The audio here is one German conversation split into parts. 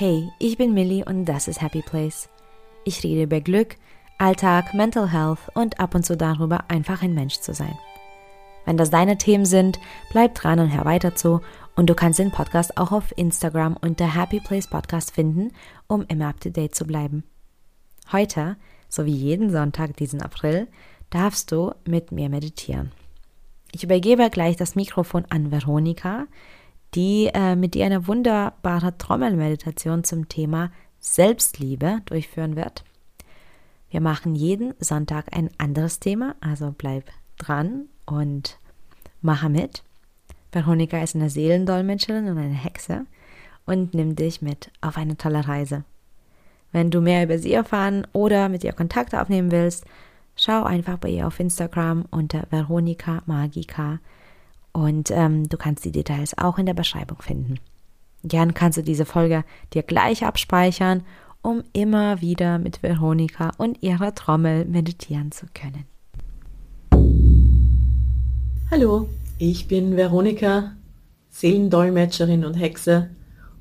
Hey, ich bin Millie und das ist Happy Place. Ich rede über Glück, Alltag, Mental Health und ab und zu darüber, einfach ein Mensch zu sein. Wenn das deine Themen sind, bleib dran und hör weiter zu und du kannst den Podcast auch auf Instagram unter Happy Place Podcast finden, um immer up to date zu bleiben. Heute, so wie jeden Sonntag diesen April, darfst du mit mir meditieren. Ich übergebe gleich das Mikrofon an Veronika, die äh, mit dir eine wunderbare Trommelmeditation zum Thema Selbstliebe durchführen wird. Wir machen jeden Sonntag ein anderes Thema, also bleib dran und mache mit. Veronika ist eine Seelendolmetscherin und eine Hexe und nimmt dich mit auf eine tolle Reise. Wenn du mehr über sie erfahren oder mit ihr Kontakt aufnehmen willst, schau einfach bei ihr auf Instagram unter Veronika Magica und ähm, du kannst die Details auch in der Beschreibung finden. Gern kannst du diese Folge dir gleich abspeichern, um immer wieder mit Veronika und ihrer Trommel meditieren zu können. Hallo, ich bin Veronika, Seelendolmetscherin und Hexe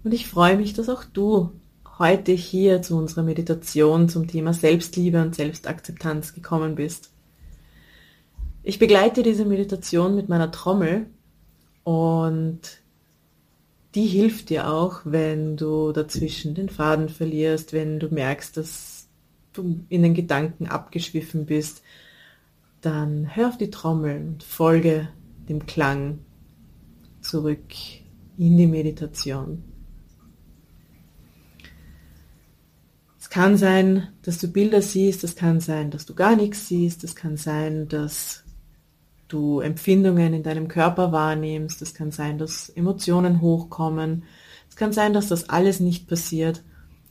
und ich freue mich, dass auch du heute hier zu unserer Meditation zum Thema Selbstliebe und Selbstakzeptanz gekommen bist. Ich begleite diese Meditation mit meiner Trommel und die hilft dir auch, wenn du dazwischen den Faden verlierst, wenn du merkst, dass du in den Gedanken abgeschwiffen bist, dann hör auf die Trommel und folge dem Klang zurück in die Meditation. Es kann sein, dass du Bilder siehst, es kann sein, dass du gar nichts siehst, es kann sein, dass du Empfindungen in deinem Körper wahrnimmst. Es kann sein, dass Emotionen hochkommen. Es kann sein, dass das alles nicht passiert.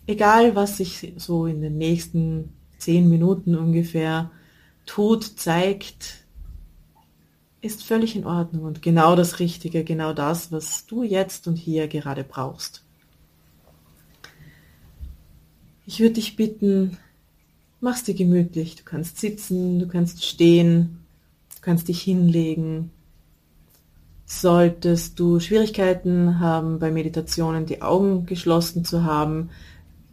Egal, was sich so in den nächsten zehn Minuten ungefähr tut, zeigt, ist völlig in Ordnung und genau das Richtige, genau das, was du jetzt und hier gerade brauchst. Ich würde dich bitten, mach's dir gemütlich. Du kannst sitzen, du kannst stehen, kannst dich hinlegen. Solltest du Schwierigkeiten haben, bei Meditationen die Augen geschlossen zu haben,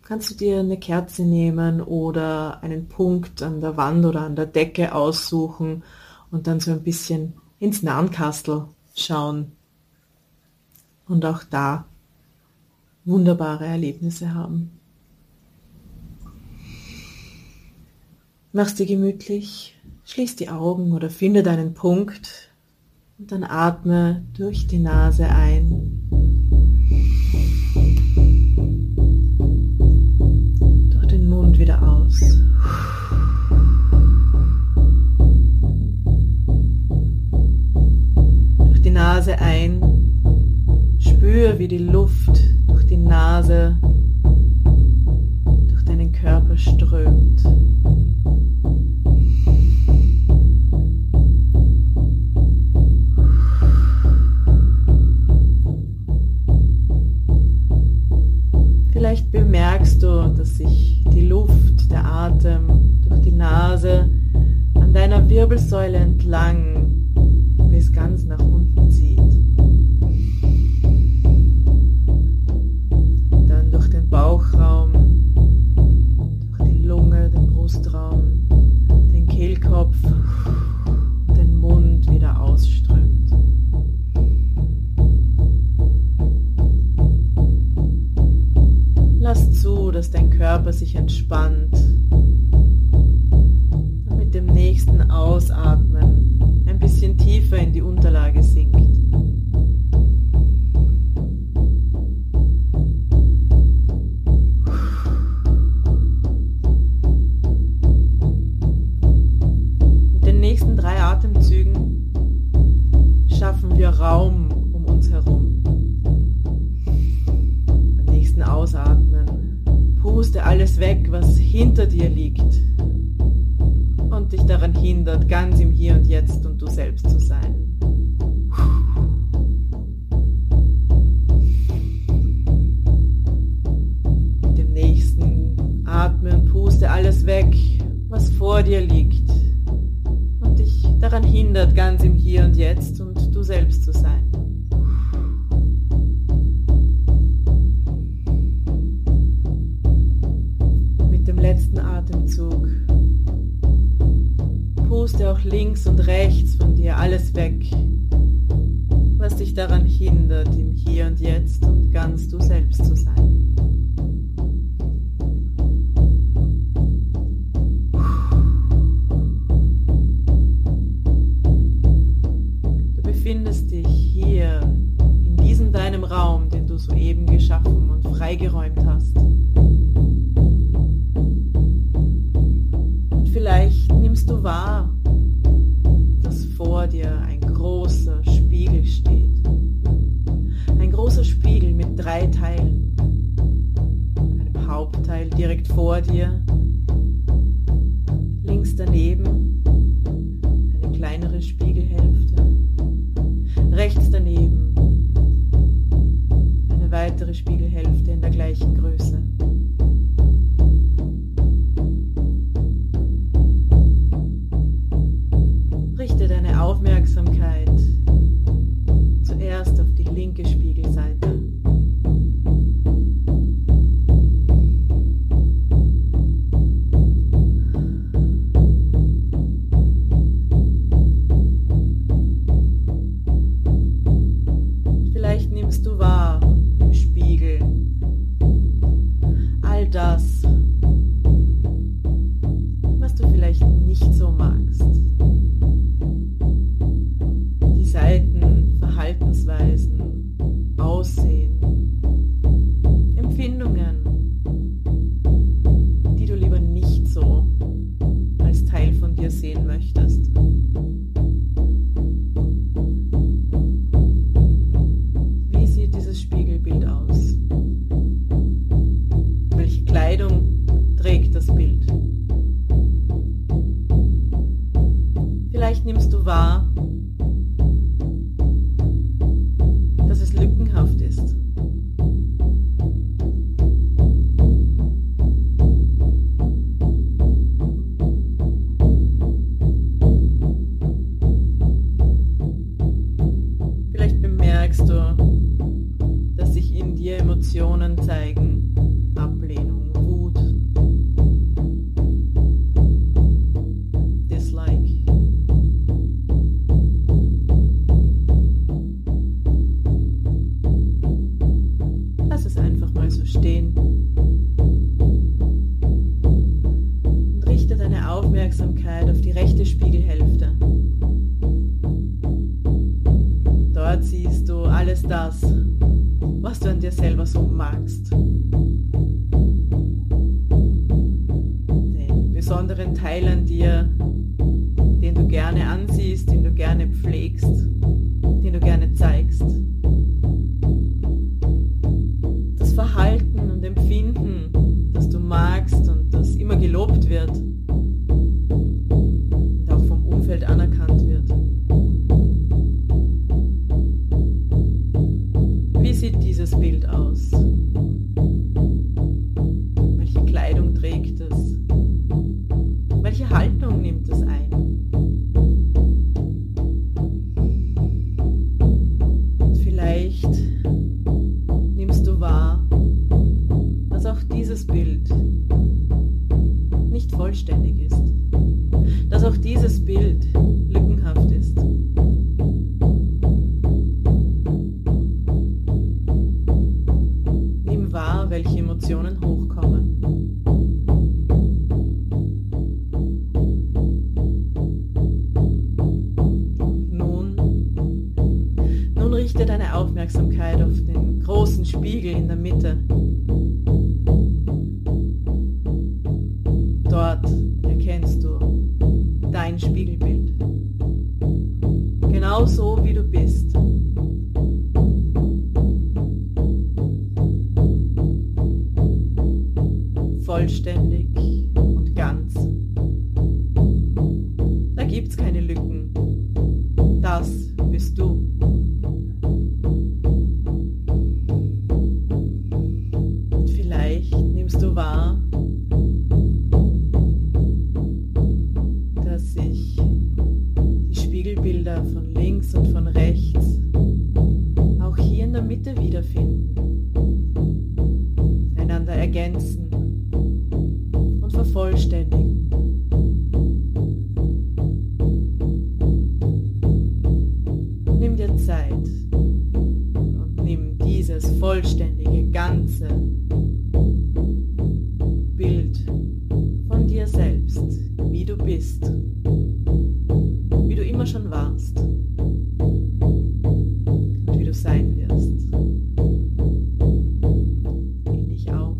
kannst du dir eine Kerze nehmen oder einen Punkt an der Wand oder an der Decke aussuchen und dann so ein bisschen ins Nahenkastel schauen. Und auch da wunderbare Erlebnisse haben. Machst dir gemütlich Schließ die Augen oder finde deinen Punkt und dann atme durch die Nase ein. Bemerkst du, dass sich die Luft, der Atem durch die Nase an deiner Wirbelsäule entlang bis ganz nach unten zieht. Dann durch den Bauchraum, durch die Lunge, den Brustraum, entspannt. Und mit dem nächsten Ausatmen ein bisschen tiefer in die Unterlage sinkt. Mit den nächsten drei Atemzügen schaffen wir Raum puste alles weg, was hinter dir liegt und dich daran hindert, ganz im Hier und Jetzt und du selbst zu sein. Mit dem nächsten Atmen puste alles weg, was vor dir liegt und dich daran hindert, ganz im Hier und Jetzt und du selbst zu sein. Puste auch links und rechts von dir alles weg, was dich daran hindert, im Hier und Jetzt und ganz du selbst zu sein. Drei Teilen. Einem Hauptteil direkt vor dir, links daneben eine kleinere Spiegelhälfte, rechts daneben eine weitere Spiegelhälfte in der gleichen Größe. Richte deine Aufmerksamkeit zuerst auf die linke nimmst du wahr, magst. Den besonderen Teil an dir, sieht dieses Bild aus? Welche Kleidung trägt es? Welche Haltung nimmt es welche Emotionen hochkommen. Nun, nun richte deine Aufmerksamkeit auf den großen Spiegel in der Mitte. Dort erkennst du dein Spiegelbild. Genau so wie du bist. Vollständig und ganz. Da gibt's keine Lücken. Das bist du. Bist, wie du immer schon warst und wie du sein wirst. In dich auf.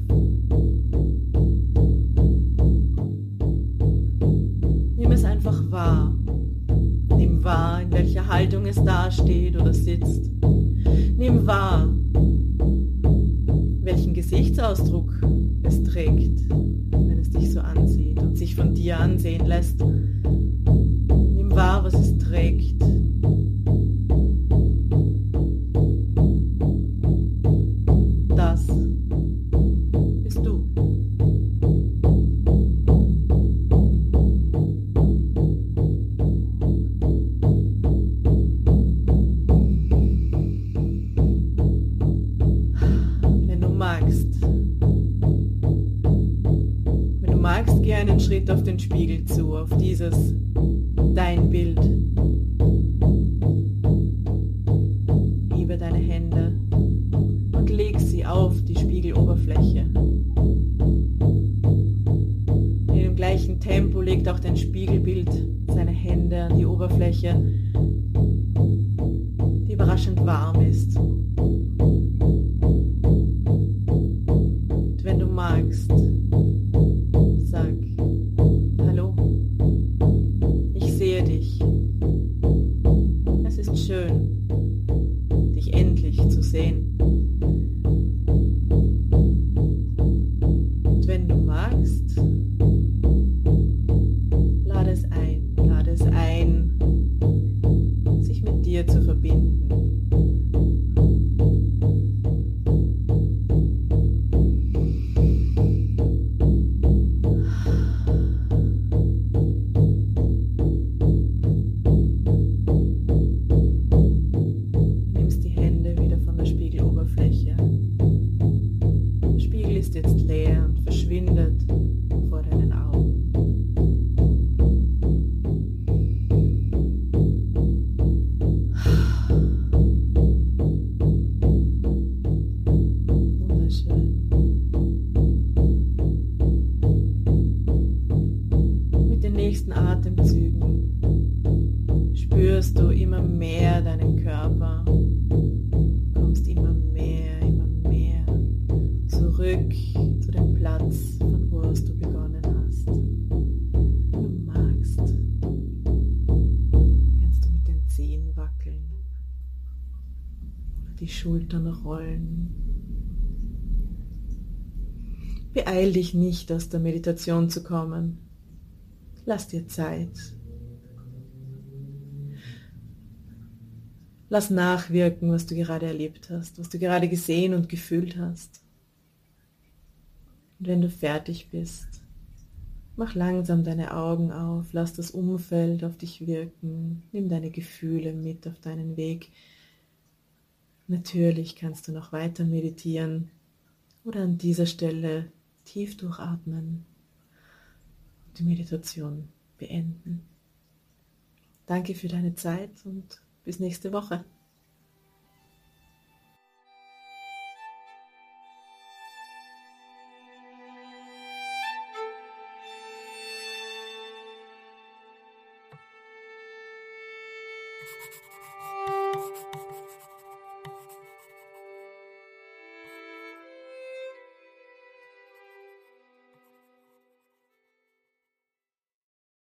Nimm es einfach wahr. Nimm wahr, in welcher Haltung es dasteht oder sitzt. Nimm wahr, welchen Gesichtsausdruck es trägt, sich von dir ansehen lässt. Nimm wahr, was es trägt. Einen Schritt auf den Spiegel zu, auf dieses dein Bild. Hebe deine Hände und leg sie auf die Spiegeloberfläche. In dem gleichen Tempo legt auch dein Spiegelbild seine Hände an die Oberfläche, die überraschend warm ist. Platz, von wo aus du begonnen hast. Du magst, kannst du mit den Zehen wackeln oder die Schultern rollen. Beeil dich nicht, aus der Meditation zu kommen. Lass dir Zeit. Lass nachwirken, was du gerade erlebt hast, was du gerade gesehen und gefühlt hast. Und wenn du fertig bist, mach langsam deine Augen auf, lass das Umfeld auf dich wirken, nimm deine Gefühle mit auf deinen Weg. Natürlich kannst du noch weiter meditieren oder an dieser Stelle tief durchatmen und die Meditation beenden. Danke für deine Zeit und bis nächste Woche.